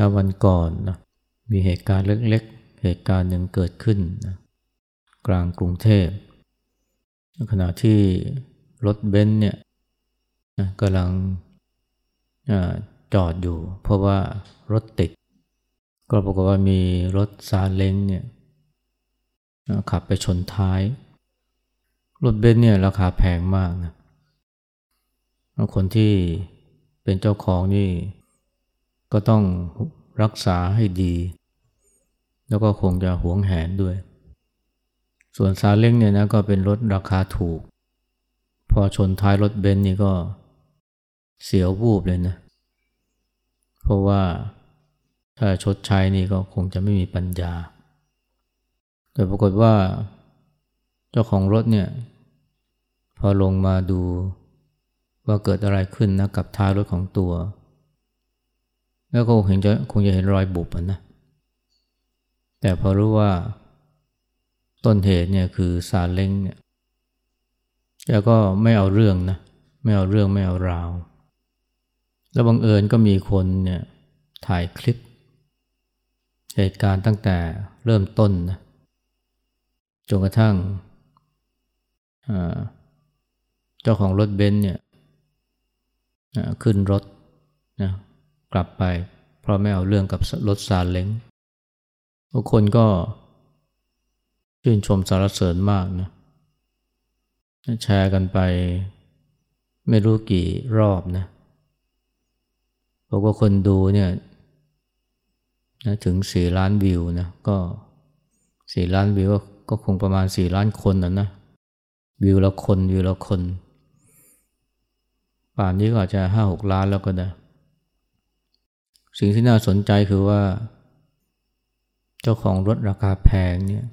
เช้าวันก่อนนะมีเหตุการณ์เล็กๆ เหตุการณ์หนึ่งเกิดขึ้นนะกลางกรุงเทพขณะที่รถเบนซ์เนี่ยนะกำลังจอดอยู่ เพราะว่ารถติด ก็ปรากฏว่ามีรถซาเล้งเนี่ยขับไปชนท้าย รถเบนซ์เนี่ยราคาแพงมากนะคนที่เป็นเจ้าของนี่ ก็ต้องรักษาให้ดี แล้วก็คงจะหวงแหนด้วย ส่วนซาเล้งเนี่ยนะก็เป็นรถราคาถูก พอชนท้ายรถเบนซ์นี่ก็เสียววูบเลยนะ เพราะว่าถ้าชดใช้นี่ก็คงจะไม่มีปัญญา แต่ปรากฏว่า เจ้าของรถเนี่ย พอลงมาดูว่าเกิดอะไรขึ้นนะกับท้ายรถของตัว แล้วก็เห็นจะคงจะเห็นรอยบุบนะ แต่พอรู้ว่าต้นเหตุเนี่ยคือซาเล้งเนี่ยแกก็ไม่เอาเรื่องนะ ไม่เอาเรื่องไม่เอาราว แล้วบังเอิญก็มีคนเนี่ยถ่ายคลิป เหตุการณ์ตั้งแต่เริ่มต้นนะจนกระทั่งเจ้าของรถเบนซ์เนี่ยขึ้นรถนะ กลับไป เพราะไม่เอาเรื่องกับรถซาเล้งทุกคนก็ชื่นชมสารเสริญมากนะแชร์กันไปไม่รู้กี่รอบนะบอกว่าคนดูเนี่ยนะถึงสี่ล้านวิวนะก็สี่ล้านวิวก็คงประมาณสี่ล้านคนนะนะวิวละคนวิวละคน ป่านนี้ก็อาจจะห้าหกล้านแล้วก็ได้ สิ่งที่น่าสนใจคือว่า เจ้าของรถราคาแพงเนี่ย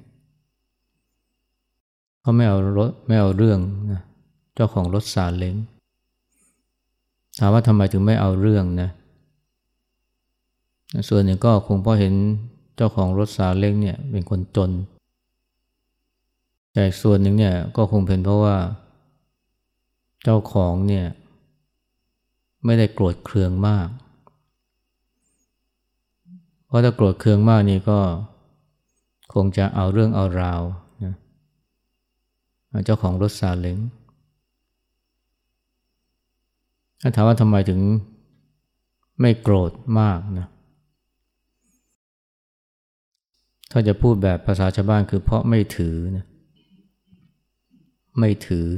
เขาไม่เอารถไม่เอาเรื่องนะเจ้าของรถสาเล้งถามว่าทำไมถึงไม่เอาเรื่องนะส่วนหนึ่งก็คงเพราะเห็นเจ้าของรถสาเล้งเนี่ยเป็นคนจนแต่ส่วนหนึ่งเนี่ยก็คงเป็นเพราะว่า เจ้าของเนี่ย ไม่ได้โกรธเคืองมาก เพราะถ้าโกรธเคืองมากนี่ก็คงจะเอาเรื่องเอาราวนะเจ้าของรถซาเล้งถ้าถามว่าทำไมถึงไม่โกรธมากนะถ้าจะพูดแบบภาษาชาวบ้านคือเพราะไม่ถือนะไม่ถือ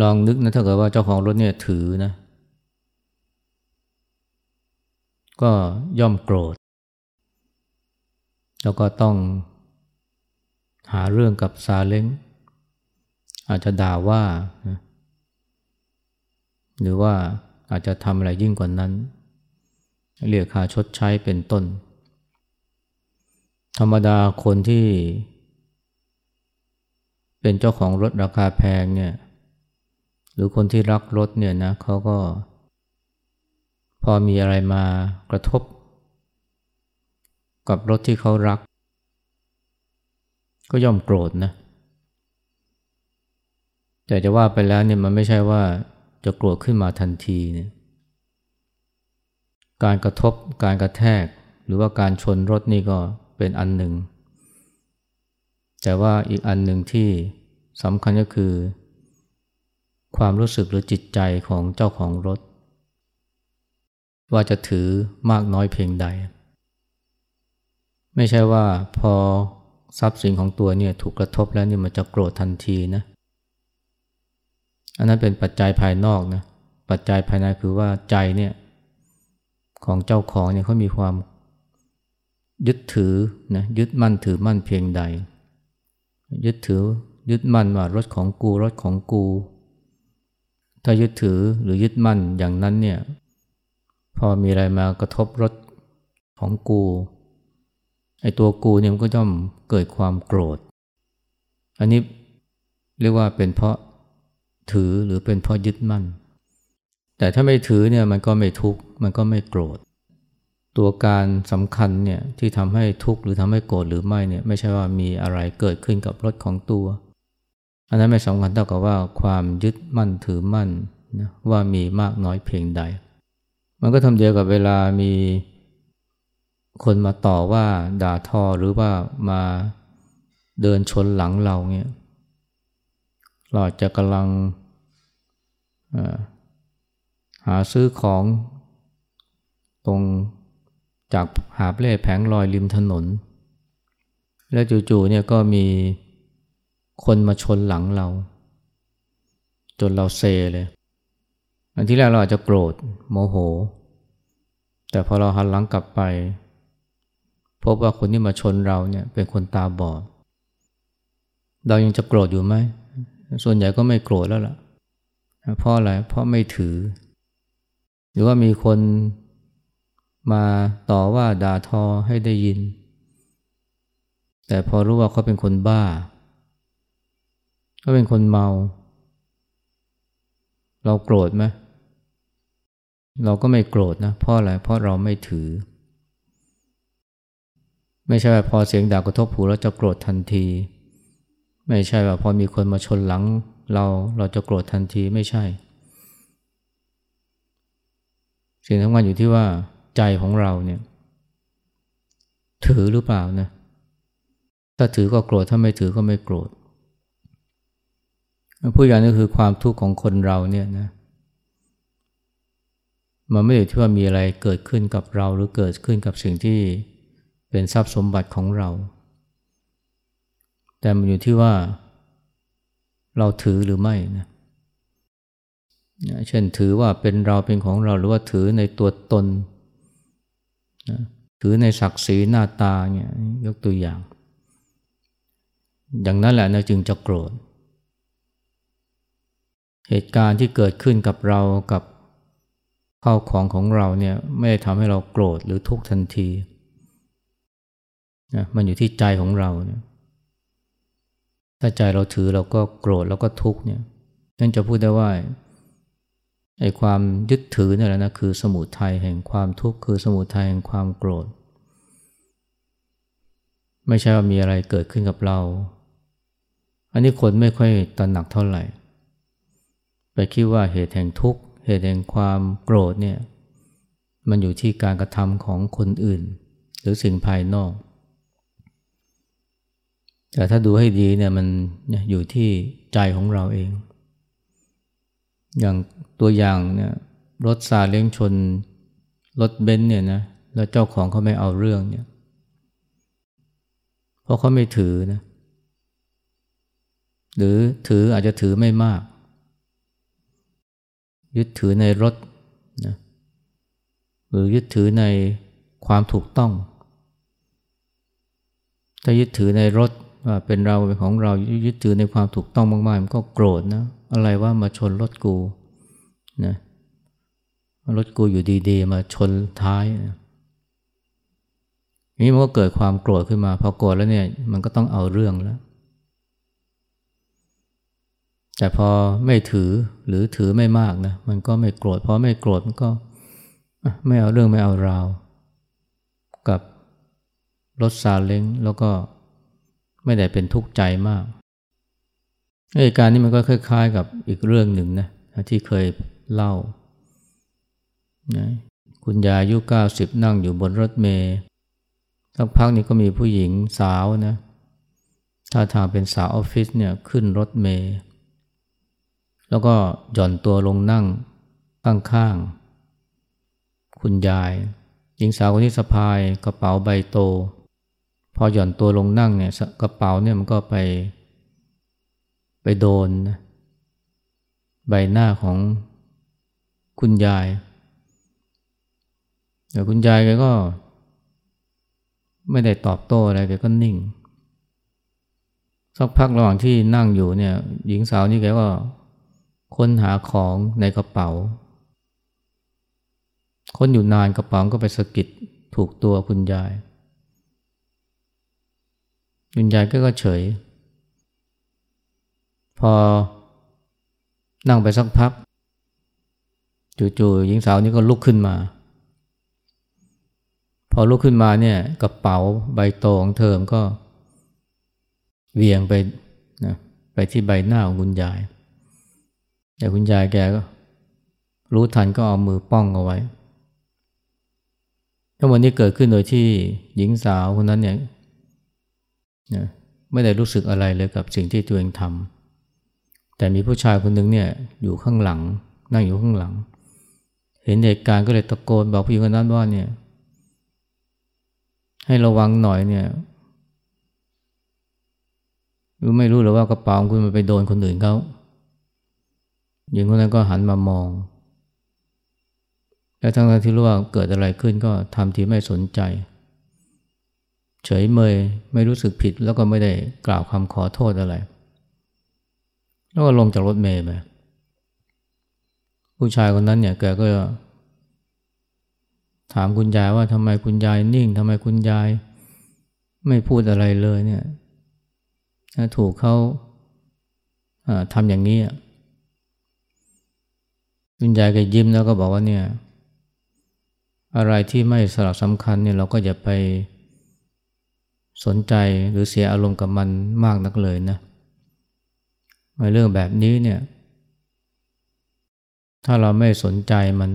ลองนึกนะถ้าเกิดว่าเจ้าของรถเนี่ยถือนะ ก็ย่อมโกรธ แล้วก็ต้องหาเรื่องกับซาเล้ง อาจจะด่าว่า หรือว่าอาจจะทำอะไรยิ่งกว่านั้น เรียกค่าชดใช้เป็นต้น ธรรมดาคนที่ เป็นเจ้าของรถราคาแพงเนี่ย หรือคนที่รักรถเนี่ยนะเขาก็ พอมีอะไรมากระทบ กับรถที่เขารัก ก็ย่อมโกรธนะ แต่จะว่าไปแล้วเนี่ยมันไม่ใช่ว่าจะโกรธขึ้นมาทันทีเนี่ยการกระทบการกระแทก หรือว่าการชนรถนี่ก็เป็นอันหนึ่ง แต่ว่าอีกอันหนึ่งที่สำคัญก็คือ ความรู้สึกหรือจิตใจของเจ้าของรถ ว่าจะถือมากน้อยเพียงใด ไม่ใช่ว่าพอทรัพย์สินของตัวเนี่ยถูกกระทบแล้วเนี่ยมันจะโกรธทันทีนะ อันนั้นเป็นปัจจัยภายนอกนะ ปัจจัยภายในคือว่าใจเนี่ยของเจ้าของเนี่ยเขามีความยึดถือนะยึดมั่นถือมั่นเพียงใด ยึดถือยึดมั่นว่ารถของกูรถของกู ถ้ายึดถือหรือยึดมั่นอย่างนั้นเนี่ย พอมีอะไรมากระทบรถของกูไอตัวกูเนี่ยมันก็ย่อมเกิดความโกรธ อันนี้เรียกว่าเป็นเพราะถือหรือเป็นเพราะยึดมั่น แต่ถ้าไม่ถือเนี่ยมันก็ไม่ทุกข์มันก็ไม่โกรธ ตัวการสำคัญเนี่ยที่ทำให้ทุกข์หรือทำให้โกรธหรือไม่เนี่ยไม่ใช่ว่ามีอะไรเกิดขึ้นกับรถของตัว อันนั้นไม่สำคัญเท่ากับว่าความยึดมั่นถือมั่นนะว่ามีมากน้อยเพียงใด มันก็ทำเดียวกับเวลามีคนมาต่อว่าด่าทอหรือว่ามาเดินชนหลังเราเนี่ยเราจะกำลังหาซื้อของตรงจากหาเล่แผงลอยริมถนน แล้วจู่ๆเนี่ยก็มีคนมาชนหลังเรา จนเราเซเลย อันที่แรกเราอาจจะโกรธโมโห แต่พอเราหันหลังกลับไป พบว่าคนที่มาชนเราเนี่ยเป็นคนตาบอด เรายังจะโกรธอยู่ไหม ส่วนใหญ่ก็ไม่โกรธแล้วล่ะ เพราะอะไร เพราะไม่ถือ หรือว่ามีคนมาต่อว่าด่าทอให้ได้ยิน แต่พอรู้ว่าเขาเป็นคนบ้าเขาเป็นคนเมา เราโกรธไหมเเราก็ไม่โกรธนะเพราะอะไรเพราะเราไม่ถือ ไม่ใช่ว่าพอเสียงด่ากระทบหูเราจะโกรธทันที ไม่ใช่ว่าพอมีคนมาชนหลัง เราเราจะโกรธทันทีไม่ใช่ สิ่งสำคัญอยู่ที่ว่าใจของเราเนี่ย ถือหรือเปล่านะถ้าถือก็โกรธถ้าไม่ถือก็ไม่โกรธผู้อย่างนี้คือความทุกข์ของคนเราเนี่ยนะ มันไม่ได้ที่ว่ามีอะไรเกิดขึ้นกับเราหรือเกิดขึ้นกับสิ่งที่เป็นทรัพย์สมบัติของเรา แต่มันอยู่ที่ว่าเราถือหรือไม่นะเช่นถือว่าเป็นเราเป็นของเราหรือว่าถือในตัวตนนะถือในศักดิ์ศรีหน้าตาเนี่ยยกตัวอย่าง อย่างนั้นแหละนะจึงจะโกรธ เหตุการณ์ที่เกิดขึ้นกับเรากับ ข้าวของของเราเนี่ยไม่ได้ทำให้เราโกรธหรือทุกข์ทันทีนะมันอยู่ที่ใจของเราเนี่ยถ้าใจเราถือเราก็โกรธแล้วก็ทุกข์เนี่ยนั่นจะพูดได้ว่าไอ้ความยึดถือนี่แหละนะคือสมุทัยแห่งความทุกข์คือสมุทัยแห่งความโกรธ ไม่ใช่ว่ามีอะไรเกิดขึ้นกับเรา อันนี้คนไม่ค่อยตระหนักเท่าไหร่ ไปคิดว่าเหตุแห่งทุกข์ เหตุแห่งความโกรธเนี่ยมันอยู่ที่การกระทำของคนอื่น หรือสิ่งภายนอก แต่ถ้าดูให้ดีเนี่ยมันอยู่ที่ใจของเราเอง อย่างตัวอย่างเนี่ยรถซาเล้งชนรถเบนซ์เนี่ยนะแล้วเจ้าของเขาไม่เอาเรื่องเนี่ยเพราะเขาไม่ถือนะหรือถืออาจจะถือไม่มาก ยึดถือในรถนะหรือยึดถือในความถูกต้อง ถ้ายึดถือในรถว่าเป็นเราเป็นของเรายึดถือในความถูกต้องมากๆมันก็โกรธนะอะไรว่ามาชนรถกูนะรถกูอยู่ดีๆ มาชนท้ายนะนี้มันก็เกิดความโกรธขึ้นมาพอโกรธแล้วเนี่ยมันก็ต้องเอาเรื่องแล้ว แต่พอไม่ถือหรือถือไม่มากนะมันก็ไม่โกรธพอไม่โกรธมันก็ไม่เอาเรื่องไม่เอาราว กับรถซาเล้งแล้วก็ไม่ได้เป็นทุกข์ใจมากเหตุการณ์นี้มันก็คล้ายๆ กับอีกเรื่องหนึ่งนะที่เคยเล่านะคุณยายอายุเก้าสิบนั่งอยู่บนรถเมล์สักพักนี้ก็มีผู้หญิงสาวนะถ้าทางเป็นสาวออฟฟิศเนี่ยขึ้นรถเมล์ แล้วก็หย่อนตัวลงนั่งข้างๆ คุณยาย หญิงสาวคนที่สะพายกระเป๋าใบโต พอหย่อนตัวลงนั่งเนี่ยกระเป๋าเนี่ยมันก็ไป ไปโดน ใบหน้าของคุณยายแต่คุณยายแกก็ ไม่ได้ตอบโต้อะไรแกก็นิ่ง สักพักระหว่างที่นั่งอยู่เนี่ย หญิงสาวนี่แกก็ ค้นหาของในกระเป๋า ค้นอยู่นานกระเป๋าก็ไปสะกิดถูกตัวคุณยาย คุณยายก็ก็เฉย พอนั่งไปสักพัก จู่ๆหญิงสาวนี้ก็ลุกขึ้นมา พอลุกขึ้นมาเนี่ยกระเป๋าใบโตของเธอก็เวียงไปนะไปที่ใบหน้าของคุณยาย แต่คุณยายแกก็ รู้ทันก็เอามือป้องเอาไว้ทั้งหมดนี้เกิดขึ้นโดยที่หญิงสาวคนนั้นเนี่ยไม่ได้รู้สึกอะไรเลยกับสิ่งที่ตัวเองทำแต่มีผู้ชายคนหนึ่งเนี่ยอยู่ข้างหลัง นั่งอยู่ข้างหลัง เห็นเหตุการณ์ก็เลยตะโกนบอกผู้หญิงคนนั้นว่าเนี่ย ให้ระวังหน่อยเนี่ยรู้ไม่รู้หรือว่ากระเป๋าคุณมันไปโดนคนอื่นเขา หญิงคนนั้นก็หันมามอง และทั้งที่รู้ว่าเกิดอะไรขึ้นก็ทำทีไม่สนใจ เฉยเมยไม่รู้สึกผิดแล้วก็ไม่ได้กล่าวคำขอโทษอะไร แล้วก็ลงจากรถเมย์ไปผู้ชายคนนั้นเนี่ยแกก็ ถามคุณยายว่าทำไมคุณยายนิ่งทำไมคุณยายไม่พูดอะไรเลยเนี่ยถูกเขาทำอย่างนี้ คุณยายก็ยิ้มแล้วก็บอกว่าเนี่ย อะไรที่ไม่สลักสำคัญเนี่ยเราก็อย่าไปสนใจหรือเสียอารมณ์กับมันมากนักเลยนะในเรื่องแบบนี้เนี่ย ถ้าเราไม่สนใจมัน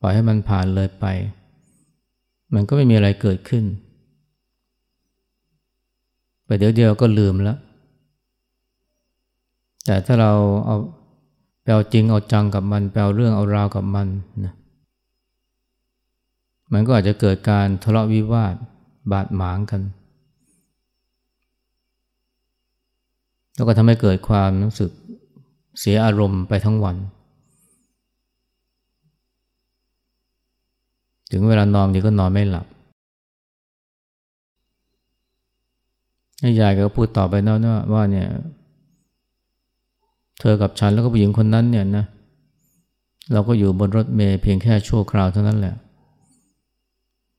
ปล่อยให้มันผ่านเลยไป มันก็ไม่มีอะไรเกิดขึ้นไปเดี๋ยวเดียวก็ลืมแล้ว แต่ถ้าเราเอา แปลจริงเอาจังกับมัน แปลเรื่องเอาราวกับมันนะมันก็อาจจะเกิดการทะเลาะวิวาทบาดหมางกัน แล้วก็ทำให้เกิดความรู้สึกเสียอารมณ์ไปทั้งวัน ถึงเวลานอนดีก็นอนไม่หลับยายก็พูดต่อไปนะว่าเนี่ย เธอกับฉันแล้วก็ผู้หญิงคนนั้นเนี่ยนะเราก็อยู่บนรถเมล์เพียงแค่ชั่วคราวเท่านั้นแหละ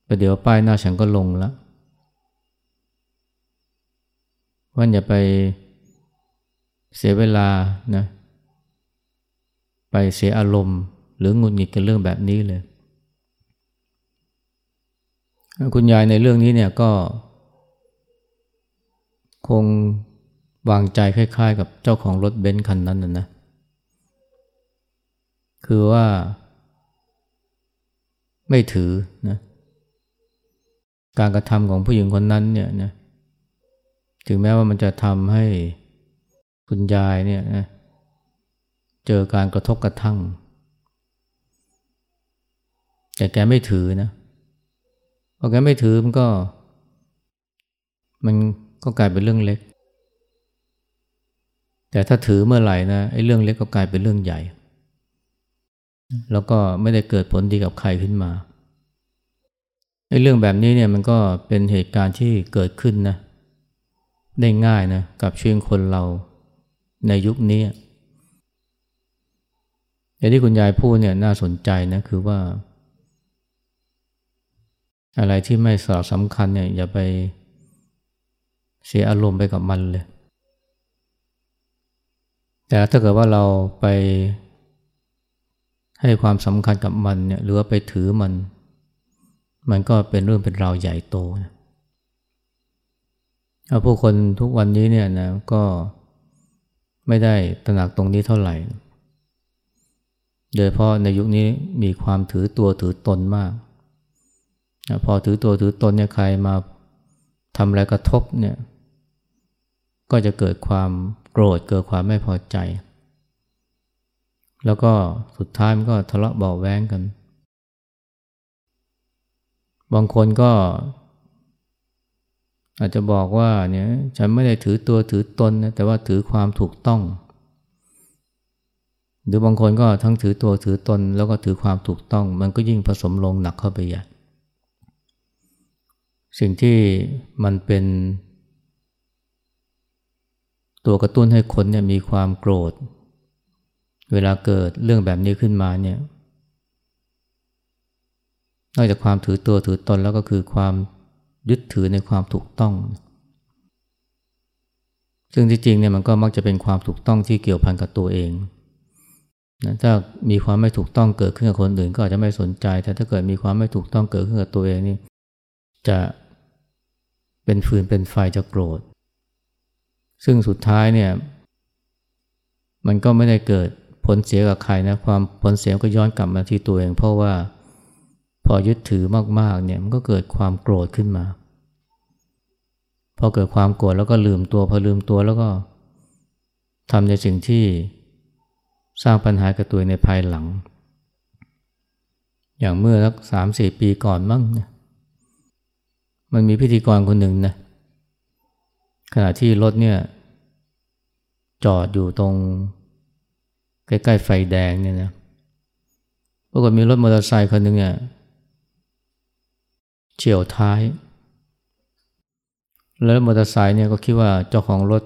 ประเดี๋ยวป้ายหน้าฉันก็ลงแล้วว่าอย่าไปเสียเวลานะไปเสียอารมณ์ หรืองุนงิดกับเรื่องแบบนี้เลย คุณยายในเรื่องนี้เนี่ยก็ คง วางใจคล้าย ๆ กับเจ้าของรถเบนซ์คันนั้นนะนะ คือว่าไม่ถือนะการกระทำของผู้หญิงคนนั้นเนี่ยนะถึงแม้ว่ามันจะทำให้คุณยายเนี่ยนะเจอการกระทบกระทั่ง แต่แกไม่ถือนะพอแกไม่ถือมันก็ มันก็กลายเป็นเรื่องเล็ก แต่ถ้าถือเมื่อไหร่นะไอ้เรื่องเล็กก็กลายเป็นเรื่องใหญ่ แล้วก็ไม่ได้เกิดผลดีกับใครขึ้นมาไอ้เรื่องแบบนี้เนี่ยมันก็เป็นเหตุการณ์ที่เกิดขึ้นนะได้ง่ายนะกับชีวิตคนเราในยุคนี้อย่างที่คุณยายพูดเนี่ยน่าสนใจนะคือว่า อะไรที่ไม่สาสำคัญเนี่ยอย่าไปเสียอารมณ์ไปกับมันเลย แต่ถ้าเกิดว่าเราไปให้ความสำคัญกับมันเนี่ยหรือว่าไปถือมัน มันก็เป็นเรื่องเป็นราวใหญ่โตนะผู้คนทุกวันนี้เนี่ยนะก็ไม่ได้ตระหนักตรงนี้เท่าไหร่ โดยเพราะในยุคนี้มีความถือตัวถือตนมาก พอถือตัวถือตนเนี่ยใครมาทำอะไรกระทบเนี่ย ก็จะเกิดความ โกรธเกิดความไม่พอใจ แล้วก็สุดท้ายมันก็ทะเลาะเบาแว้งกัน บางคนก็ อาจจะบอกว่าเนี่ยฉันไม่ได้ถือตัวถือตนนะแต่ว่าถือความถูกต้อง หรือบางคนก็ทั้งถือตัวถือตน แล้วก็ถือความถูกต้อง มันก็ยิ่งผสมลงหนักเข้าไปใหญ่สิ่งที่มันเป็น ตัวกระตุ้นให้คนเนี่ยมีความโกรธ เวลาเกิดเรื่องแบบนี้ขึ้นมาเนี่ยนอกจากความถือตัวถือตนแล้วก็คือความยึดถือในความถูกต้อง ซึ่งที่จริงเนี่ยมันก็มักจะเป็นความถูกต้องที่เกี่ยวพันกับตัวเองนะถ้ามีความไม่ถูกต้องเกิดขึ้นกับคนอื่นก็อาจจะไม่สนใจ แต่ถ้าเกิดมีความไม่ถูกต้องเกิดขึ้นกับตัวเองนี่จะเป็นฟืนเป็นไฟจะโกรธ ซึ่งสุดท้ายเนี่ย มันก็ไม่ได้เกิดผลเสียกับใครนะความผลเสียก็ย้อนกลับมาที่ตัวเอง เพราะว่าพอยึดถือมากๆเนี่ยมันก็เกิดความโกรธขึ้นมา พอเกิดความโกรธแล้วก็ลืมตัวพอลืมตัวแล้วก็ทำในสิ่งที่สร้างปัญหากับตัวในภายหลัง อย่างเมื่อสักสามสี่ปีก่อนมั้งเนี่ยมันมีพิธีกรคนหนึ่งนะ ขณะที่รถเนี่ย จอดอยู่ตรงใกล้ๆไฟแดงเนี่ยนะปรากฏมีรถมอเตอร์ไซค์คนหนึ่งเนี่ยเฉียวท้าย แล้วมอเตอร์ไซค์เนี่ยก็คิดว่าเจ้าของรถ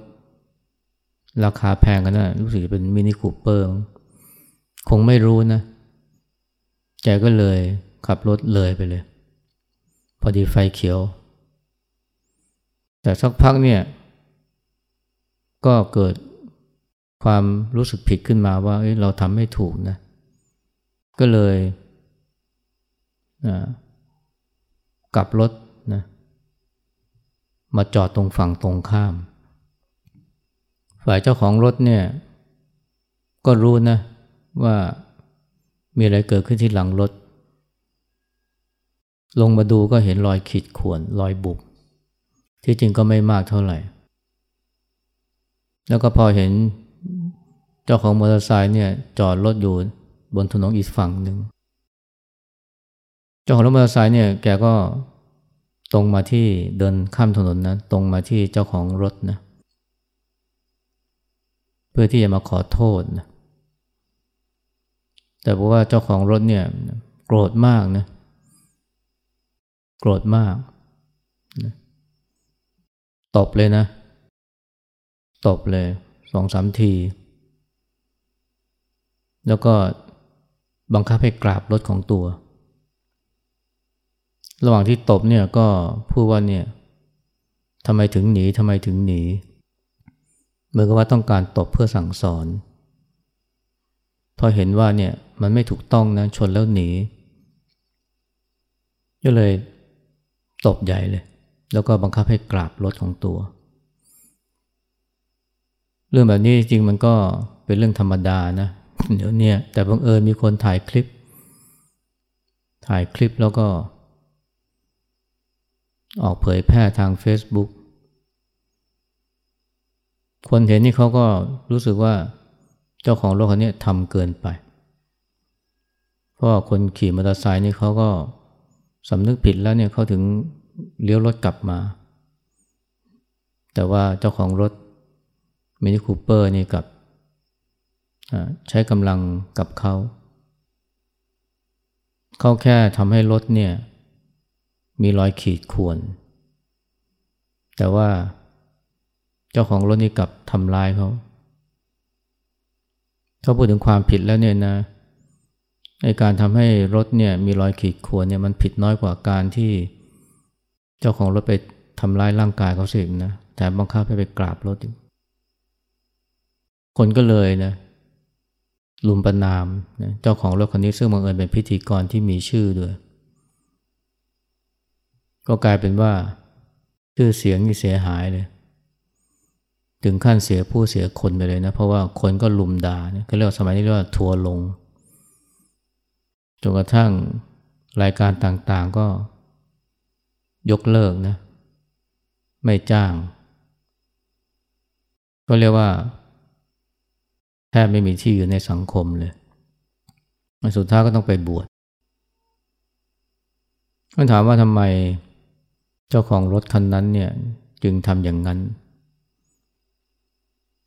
ราคาแพงกันนะรู้สึกจะเป็นมินิคูเปอร์คงไม่รู้นะแกก็เลยขับรถเลยไปเลย พอดีไฟเขียว แต่สักพักเนี่ย ก็เกิดความรู้สึกผิดขึ้นมาว่าเเราทำไม่ถูกนะ ก็เลยกลับรถนะมาจอดตรงฝั่งตรงข้าม ฝ่ายเจ้าของรถเนี่ย ก็รู้นะว่ามีอะไรเกิดขึ้นที่หลังรถ ลงมาดูก็เห็นรอยขีดข่วน รอยบุบที่จริงก็ไม่มากเท่าไหร่ แล้วก็พอเห็นเจ้าของมอเตอร์ไซค์เนี่ยจอดรถอยู่บนถนนอีกฝั่งหนึ่งเจ้าของรถมอเตอร์ไซค์เนี่ยแกก็ตรงมาที่เดินข้ามถนนนะตรงมาที่เจ้าของรถนะเพื่อที่จะมาขอโทษนะแต่บอกว่าเจ้าของรถเนี่ยโกรธมากนะโกรธมากนะตบเลยนะ ตบเลยสองสามที แล้วก็บังคับให้กราบรถของตัว ระหว่างที่ตบเนี่ยก็พูดว่าเนี่ยทำไมถึงหนีทำไมถึงหนีเหมือนกับว่าต้องการตบเพื่อสั่งสอน พอเห็นว่าเนี่ยมันไม่ถูกต้องนะชนแล้วหนี ก็เลยตบใหญ่เลย แล้วก็บังคับให้กราบรถของตัว เรื่องแบบนี้จริงมันก็เป็นเรื่องธรรมดานะเดี๋ยวนี้แต่บังเอิญมีคนถ่ายคลิป ถ่ายคลิปแล้วก็ ออกเผยแพร่ทาง Facebook คนเห็นนี่เขาก็รู้สึกว่าเจ้าของรถคันนี้ทำเกินไป เพราะคนขี่มอเตอร์ไซค์นี่เขาก็สำนึกผิดแล้วเนี่ยเขาถึงเลี้ยวรถกลับมา แต่ว่าเจ้าของรถ มินิคูเปอร์นี่กับใช้กำลังกับเขา เขาแค่ทำให้รถเนี่ย มีรอยขีดข่วน แต่ว่าเจ้าของรถนี่กลับทำลายเขาเขาพูดถึงความผิดแล้วเนี่ยนะในการทำให้รถเนี่ยมีรอยขีดข่วนเนี่ยมันผิดน้อยกว่าการที่เจ้าของรถไปทำลายร่างกายเขาสินะแต่บังคับให้ไปกราบรถ คนก็เลยนะลุมประนามนะเจ้าของรถคันนี้ซึ่งบังเอิญเป็นพิธีกรที่มีชื่อด้วย ก็กลายเป็นว่า ชื่อเสียงนี่เสียหายเลย ถึงขั้นเสียผู้เสียคนไปเลยนะ เพราะว่าคนก็ลุมด่าเนี่ยก็เรียกสมัยนี้เรียกว่าทัวลงจนกระทั่งรายการต่างๆก็ยกเลิกนะ ไม่จ้าง ก็เรียกว่า แทบไม่มีที่อยู่ในสังคมเลยสุดท้ายก็ต้องไปบวชก็ถามว่าทำไมเจ้าของรถคันนั้นเนี่ยจึงทำอย่างนั้น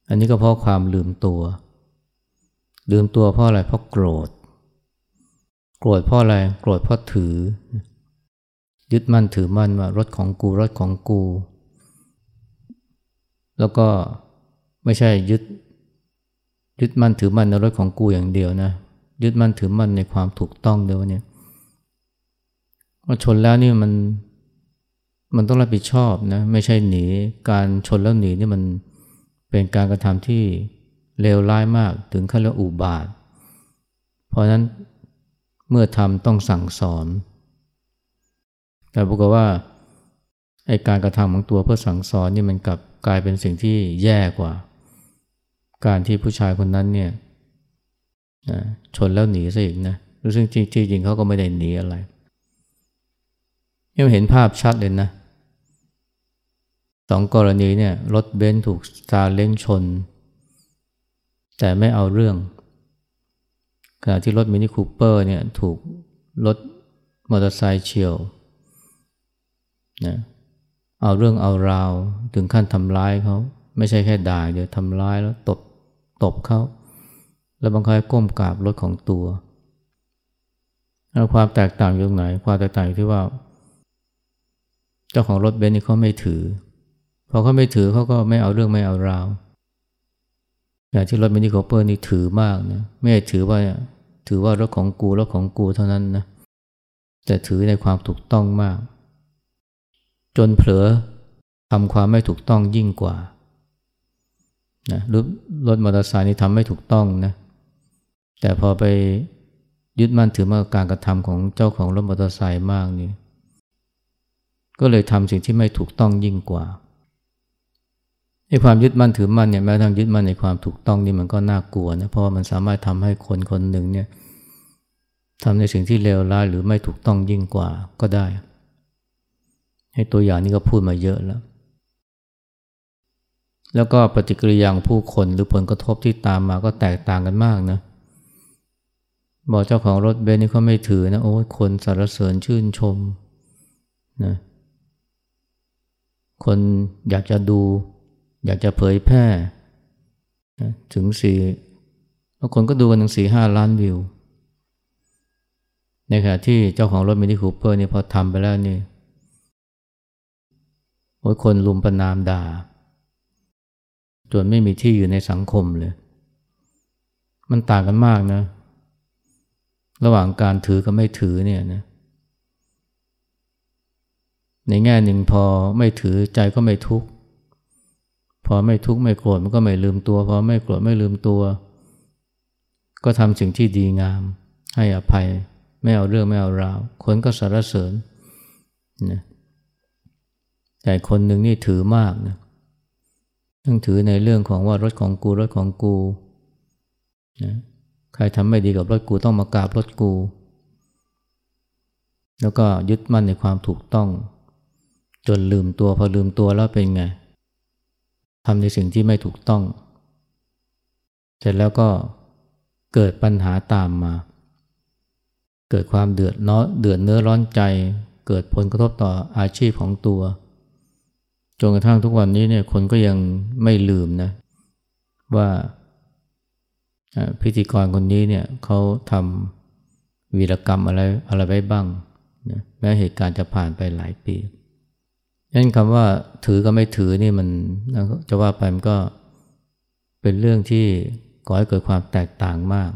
อันนี้ก็เพราะความลืมตัว ลืมตัวเพราะอะไรเพราะโกรธ โกรธเพราะอะไรโกรธเพราะถือ ยึดมั่นถือมั่นว่ารถของกูรถของกู แล้วก็ไม่ใช่ยึด ยึดมั่นถือมั่นในรถของกูอย่างเดียวนะ ยึดมั่นถือมั่นในความถูกต้องเดียวเนี่ยว่าชนแล้วนี่มันมันต้องรับผิดชอบนะไม่ใช่หนีการชนแล้วหนีนี่มันเป็นการกระทำที่เลวร้ายมากถึงขั้นเรียกอุบาท เพราะนั้นเมื่อทำต้องสั่งสอน แต่ปรากฏว่าไอการกระทำของตัวเพื่อสั่งสอนนี่มันกลับกลายเป็นสิ่งที่แย่กว่า การที่ผู้ชายคนนั้นเนี่ยชนแล้วหนีซะอีกนะซึ่งจริงๆเขาก็ไม่ได้หนีอะไรยังเห็นภาพชัดเลยนะสองกรณีเนี่ยรถเบนซ์ถูกซาเล้งชน แต่ไม่เอาเรื่องขณะที่รถ Mini Cooper เนี่ยถูกรถมอเตอร์ไซค์เฉี่ยวนะเอาเรื่องเอาราวถึงขั้นทำร้ายเขา ไม่ใช่แค่ด่าเดี๋ยวทำร้ายแล้วตบ ตบเขา แล้วบางครั้งก้มกราบรถของตัวความแตกต่างอยู่ตรงไหน ความแตกต่างอยู่ที่ว่า เจ้าของรถเบนซ์นี่เขาไม่ถือ พอเขาไม่ถือเขาก็ไม่เอาเรื่องไม่เอาราวอย่างที่รถมินิคูเปอร์นี่ถือมากนะไม่ถือว่าถือว่ารถของกูรถของกูเท่านั้นนะแต่ถือในความถูกต้องมาก จนเผลอทำความไม่ถูกต้องยิ่งกว่า นะรถรถมอเตอร์ไซค์นี่ทำไม่ถูกต้องนะแต่พอไปยึดมั่นถือมั่นการกระทำของเจ้าของรถมอเตอร์ไซค์มากนี่ก็เลยทำสิ่งที่ไม่ถูกต้องยิ่งกว่าไอ้ความยึดมั่นถือมั่นเนี่ยแม้ทั้งยึดมั่นในความถูกต้องนี่มันก็น่ากลัวนะเพราะว่ามันสามารถทำให้คนคนหนึ่งเนี่ยทำในสิ่งที่เลวร้ายหรือไม่ถูกต้องยิ่งกว่าก็ได้ ให้ตัวอย่างนี้ก็พูดมาเยอะแล้ว แล้วก็ปฏิกิริยาของผู้คนหรือผลกระทบที่ตามมาก็แตกต่างกันมากนะบอกเจ้าของรถเบนนี่เขาไม่ถือนะโอ้คนสรรเสริญชื่นชมนะคนอยากจะดู อยากจะเผยแพร่ถึงสี่บางคนก็ดูกันถึงสี่ห้าล้านวิวในขณะที่เจ้าของรถมินิคูเปอร์นี่พอทำไปแล้วนี่โอ้ยคนลุมประนามด่า จนไม่มีที่อยู่ในสังคมเลย มันต่างกันมากนะ ระหว่างการถือกับไม่ถือเนี่ยนะ ในแง่หนึ่งพอไม่ถือใจก็ไม่ทุกข์ พอไม่ทุกข์ไม่โกรธมันก็ไม่ลืมตัว พอไม่โกรธไม่ลืมตัว ก็ทำสิ่งที่ดีงาม ให้อภัย ไม่เอาเรื่องไม่เอาราว คนก็สรรเสริญนะแต่คนหนึ่งนี่ถือมากนะ ต้องถือในเรื่องของว่ารถของกูรถของกูนะใครทำไม่ดีกับรถกูต้องมากราบรถกู แล้วก็ยึดมั่นในความถูกต้อง จนลืมตัวพอลืมตัวแล้วเป็นไงทำในสิ่งที่ไม่ถูกต้อง เสร็จแล้วก็เกิดปัญหาตามมา เกิดความเดือดเนาะเดือดเนื้อร้อนใจ เกิดผลกระทบต่ออาชีพของตัว จนกระทั่งทุกวันนี้เนี่ยคนก็ยังไม่ลืมนะว่าพิธีกรคนนี้เนี่ยเขาทำวีรกรรมอะไรอะไรไว้บ้างนะแม้เหตุการณ์จะผ่านไปหลายปีนั้นคำว่าถือก็ไม่ถือนี่มันจะว่าไปมันก็เป็นเรื่องที่ก่อให้เกิดความแตกต่างมาก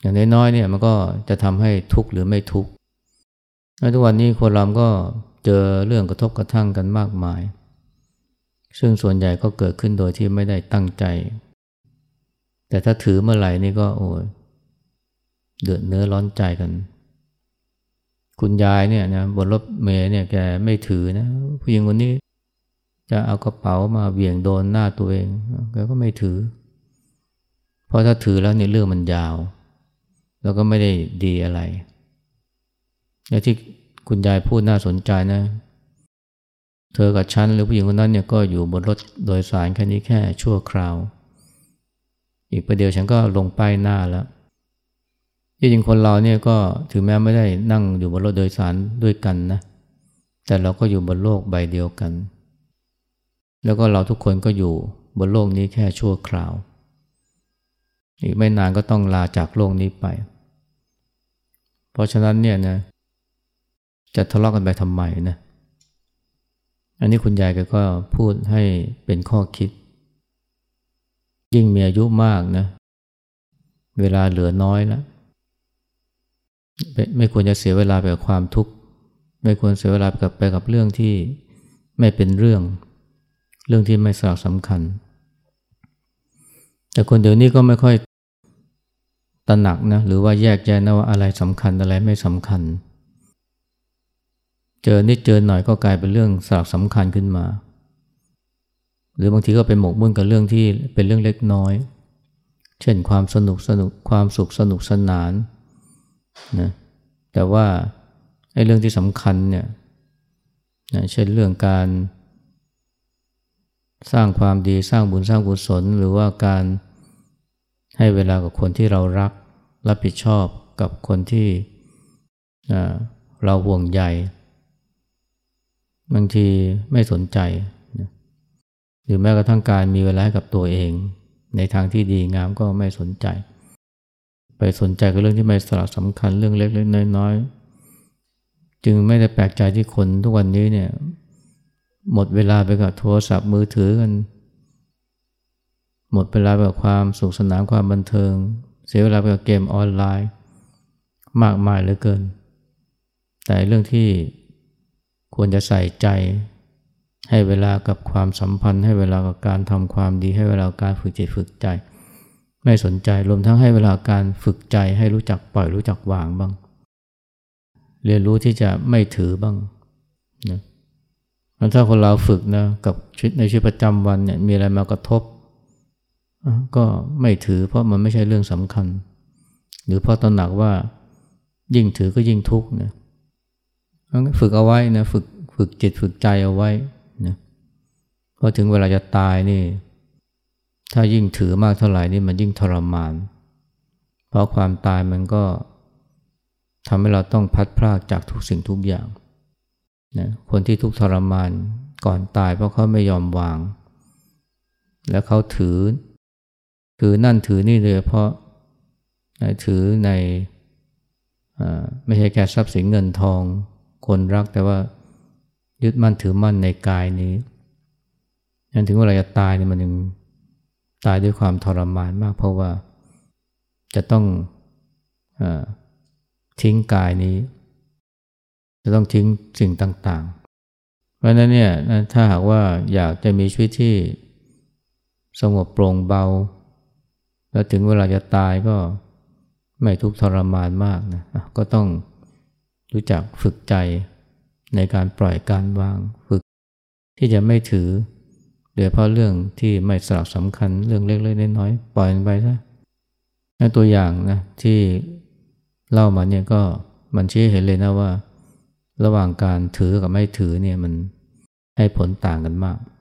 อย่างน้อยๆเนี่ยมันก็จะทำให้ทุกข์หรือไม่ทุกข์ทุกวันนี้คนเราก็ เจอเรื่องกระทบกระทั่งกันมากมาย ซึ่งส่วนใหญ่ก็เกิดขึ้นโดยที่ไม่ได้ตั้งใจ แต่ถ้าถือเมื่อไหร่นี่ก็โอ้ยเดือดเนื้อร้อนใจกัน คุณยายเนี่ยนะบนรถเมล์เนี่ยแกไม่ถือนะผู้หญิงคนนี้จะเอากระเป๋ามาเบี่ยงโดนหน้าตัวเองแกก็ไม่ถือ เพราะถ้าถือแล้วเนี่ยเรื่องมันยาว แล้วก็ไม่ได้ดีอะไร และที่ คุณยายพูดน่าสนใจนะ เธอกับฉันหรือผู้หญิงคนนั้นเนี่ยก็อยู่บนรถโดยสารแค่นี้แค่ชั่วคราว อีกประเดี๋ยวฉันก็ลงป้ายหน้าแล้วที่จริงคนเราเนี่ยก็ถึงแม้ไม่ได้นั่งอยู่บนรถโดยสารด้วยกันนะ แต่เราก็อยู่บนโลกใบเดียวกัน แล้วก็เราทุกคนก็อยู่บนโลกนี้แค่ชั่วคราว อีกไม่นานก็ต้องลาจากโลกนี้ไป เพราะฉะนั้นเนี่ยนะ จะทะเลาะกกันไปทำไมนะ อันนี้คุณยายก็พูดให้เป็นข้อคิด ยิ่งมีอายุมากนะ เวลาเหลือน้อยแล้วไม่ควรจะเสียเวลาไปกับความทุกข์ ไม่ควรเสียเวลาไปกับไปกับเรื่องที่ไม่เป็นเรื่อง เรื่องที่ไม่สสำคัญ แต่คนเดี๋ยวนี้ก็ไม่ค่อยตระหนักนะ หรือว่าแยกแยะนะว่าอะไรสำคัญอะไรไม่สำคัญ เจอนิดเจอหน่อยก็กลายเป็นเรื่องสลักสำคัญขึ้นมา หรือบางทีก็เป็นหมกมุ่นกับเรื่องที่เป็นเรื่องเล็กน้อย เช่นความสนุกสนุกความสุขสนุกสนานนะแต่ว่าไอ้เรื่องที่สำคัญเนี่ยนะเช่นเรื่องการ สร้างความดีสร้างบุญสร้างกุศล หรือว่าการให้เวลากับคนที่เรารักรับผิดชอบกับคนที่เราห่วงใย บางทีไม่สนใจ หรือแม้กระทั่งการมีเวลาให้กับตัวเอง ในทางที่ดีงามก็ไม่สนใจ ไปสนใจกับเรื่องที่ไม่สลักสำคัญเรื่องเล็กๆน้อยๆ จึงไม่ได้แปลกใจที่คนทุกวันนี้เนี่ยหมดเวลาไปกับโทรศัพท์มือถือกัน หมดเวลาไปกับความสุขสนานความบันเทิง เสียเวลาไปกับเกมออนไลน์ มากมายเหลือเกิน แต่เรื่องที่ ควรจะใส่ใจ ให้เวลากับความสัมพันธ์ ให้เวลากับการทำความดี ให้เวลาการฝึกจิตฝึกใจ ไม่สนใจรวมทั้งให้เวลาการฝึกใจ ให้รู้จักปล่อยรู้จักวางบ้าง เรียนรู้ที่จะไม่ถือบ้างนะถ้าคนเราฝึกนะกับชีวิตในชีวิตประจำวันเนี่ยมีอะไรมากระทบ ก็ไม่ถือเพราะมันไม่ใช่เรื่องสำคัญ หรือเพราะตระหนักว่ายิ่งถือก็ยิ่งทุกข์นะ ฝึกเอาไว้นะฝึกฝึกจิตฝึกใจเอาไว้นะพอถึงเวลาจะตายนี่ ถ้ายิ่งถือมากเท่าไหร่นี่มันยิ่งทรมาน เพราะความตายมันก็ทำให้เราต้องพัดพรากจากทุกสิ่งทุกอย่างนะคนที่ทุกทรมานก่อนตายเพราะเขาไม่ยอมวาง แล้วเขาถือ ถือนั่นถือนี่เลยเพราะถือในไม่ใช่แค่ทรัพย์สินเงินทอง คนรักแต่ว่ายึดมั่นถือมั่นในกายนี้ยันถึงเวลาจะตายเนี่ยมันยังตายด้วยความทรมานมาก เพราะว่าจะต้องอทิ้งกายนี้ จะต้องทิ้งสิ่งต่าง ๆ เพราะนั้นเนี่ยถ้าหากว่าอยากจะมีชีวิตที่สงบโปร่งเบา แล้วถึงเวลาจะตายก็ไม่ทุกข์ทรมานมากนะก็ต้อง รู้จักฝึกใจในการปล่อยการวางฝึก ที่จะไม่ถือโดยเพราะเรื่องที่ไม่สลักสำคัญเรื่องเล็กๆน้อยๆปล่อยไปซะตัวอย่างนะที่เล่ามาเนี่ยก็มันชี้เห็นเลยนะว่า ระหว่างการถือกับไม่ถือเนี่ยมันให้ผลต่างกันมาก